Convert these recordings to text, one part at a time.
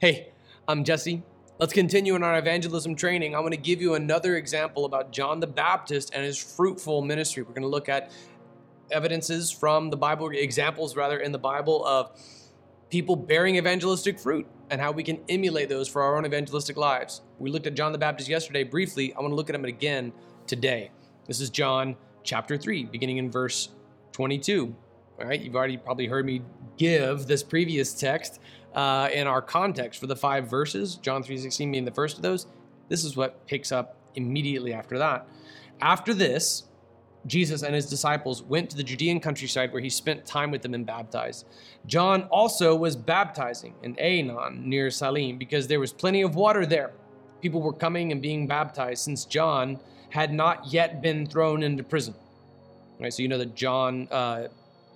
Hey, I'm Jesse. Let's continue in our evangelism training. I'm going to give you another example about John the Baptist and his fruitful ministry. We're going to look at evidences from the Bible, examples rather, in the Bible of people bearing evangelistic fruit and how we can emulate those for our own evangelistic lives. We looked at John the Baptist yesterday briefly. I want to look at him again today. This is John chapter 3, beginning in verse 22. All right, you've already probably heard me give this previous text uh, in our context for the five verses, John 3.16 being the first of those. This is what picks up immediately after that. After this, Jesus and his disciples went to the Judean countryside where he spent time with them and baptized. John also was baptizing in Aenon near Salim because there was plenty of water there. People were coming and being baptized since John had not yet been thrown into prison. Right, so you know that John, uh,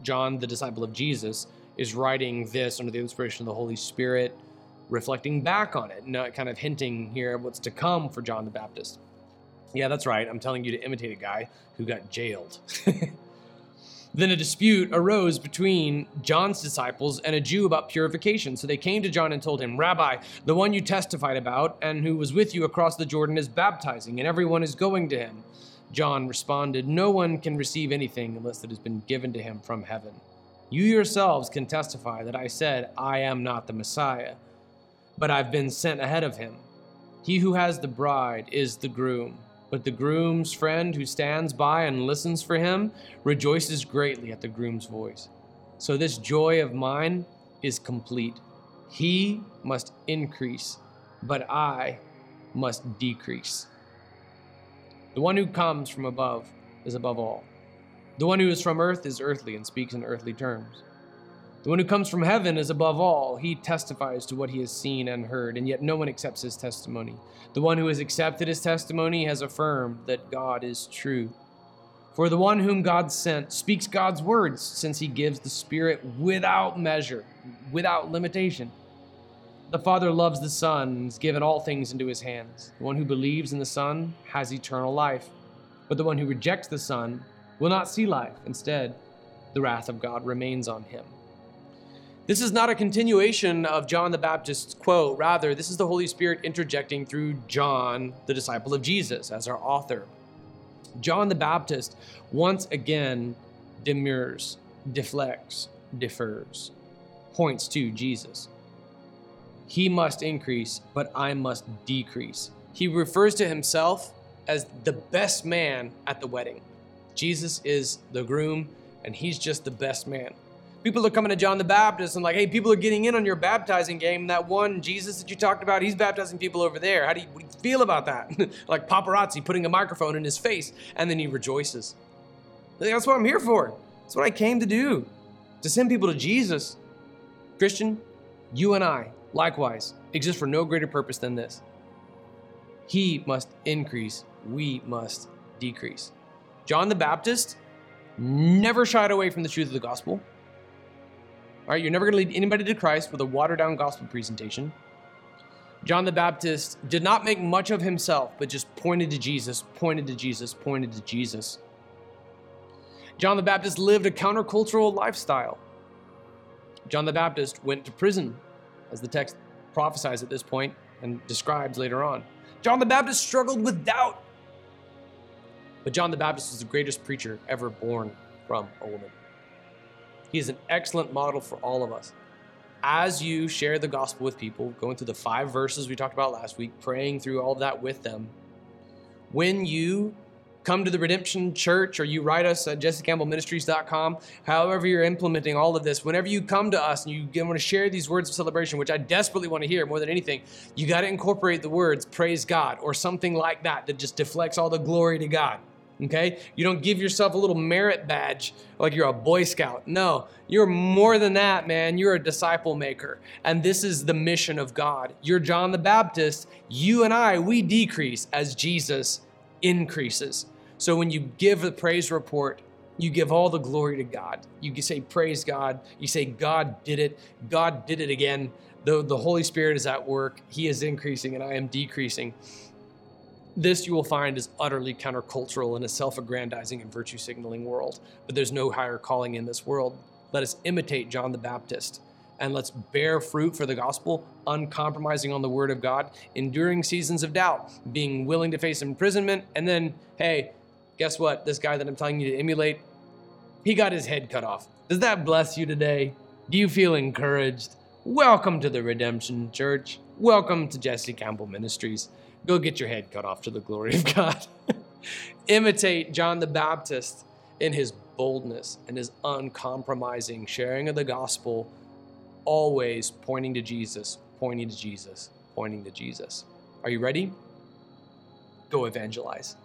John, the disciple of Jesus, is writing this under the inspiration of the Holy Spirit, reflecting back on it, and kind of hinting here what's to come for John the Baptist. Yeah, that's right. I'm telling you to imitate a guy who got jailed. then a dispute arose between John's disciples and a Jew about purification. So they came to John and told him, Rabbi, the one you testified about and who was with you across the Jordan is baptizing, and everyone is going to him. John responded, No one can receive anything unless it has been given to him from heaven. You yourselves can testify that I said, I am not the Messiah, but I've been sent ahead of him. He who has the bride is the groom. But the groom's friend who stands by and listens for him rejoices greatly at the groom's voice. So this joy of mine is complete. He must increase, but I must decrease. The one who comes from above is above all. The one who is from earth is earthly and speaks in earthly terms. The one who comes from heaven is above all. He testifies to what he has seen and heard, and yet no one accepts his testimony. The one who has accepted his testimony has affirmed that God is true. For the one whom God sent speaks God's words, since he gives the Spirit without measure, without limitation. The Father loves the Son and has given all things into his hands. The one who believes in the Son has eternal life, but the one who rejects the Son will not see life. Instead, the wrath of God remains on him. This is not a continuation of John the Baptist's quote. Rather, this is the Holy Spirit interjecting through John, the disciple of Jesus, as our author. John the Baptist once again demurs, deflects, defers, points to Jesus. He must increase, but I must decrease. He refers to himself as the best man at the wedding. Jesus is the groom, and he's just the best man people are coming to John the Baptist and like, hey, people are getting in on your baptizing game. That one Jesus that you talked about, he's baptizing people over there. How do you, do you feel about that? like paparazzi putting a microphone in his face, and then he rejoices. That's what I'm here for. That's what I came to do, to send people to Jesus. Christian, you and I, likewise, exist for no greater purpose than this. He must increase, we must decrease. John the Baptist never shied away from the truth of the gospel. All right, you're never going to lead anybody to Christ with a watered down gospel presentation. John the Baptist did not make much of himself, but just pointed to Jesus, pointed to Jesus, pointed to Jesus. John the Baptist lived a countercultural lifestyle. John the Baptist went to prison, as the text prophesies at this point and describes later on. John the Baptist struggled with doubt. But John the Baptist was the greatest preacher ever born from a woman. He is an excellent model for all of us. As you share the gospel with people, going through the five verses we talked about last week, praying through all of that with them, when you come to the Redemption Church or you write us at jessecampbellministries.com, however you're implementing all of this, whenever you come to us and you want to share these words of celebration, which I desperately want to hear more than anything, you got to incorporate the words praise God or something like that that just deflects all the glory to God. Okay? You don't give yourself a little merit badge like you're a Boy Scout. No, you're more than that, man. You're a disciple maker. And this is the mission of God. You're John the Baptist. You and I, we decrease as Jesus increases. So when you give the praise report, you give all the glory to God. You say, Praise God. You say, God did it. God did it again. The, the Holy Spirit is at work. He is increasing and I am decreasing. This you will find is utterly countercultural in a self aggrandizing and virtue signaling world, but there's no higher calling in this world. Let us imitate John the Baptist and let's bear fruit for the gospel, uncompromising on the word of God, enduring seasons of doubt, being willing to face imprisonment, and then, hey, guess what? This guy that I'm telling you to emulate, he got his head cut off. Does that bless you today? Do you feel encouraged? Welcome to the Redemption Church. Welcome to Jesse Campbell Ministries. Go get your head cut off to the glory of God. Imitate John the Baptist in his boldness and his uncompromising sharing of the gospel, always pointing to Jesus, pointing to Jesus, pointing to Jesus. Are you ready? Go evangelize.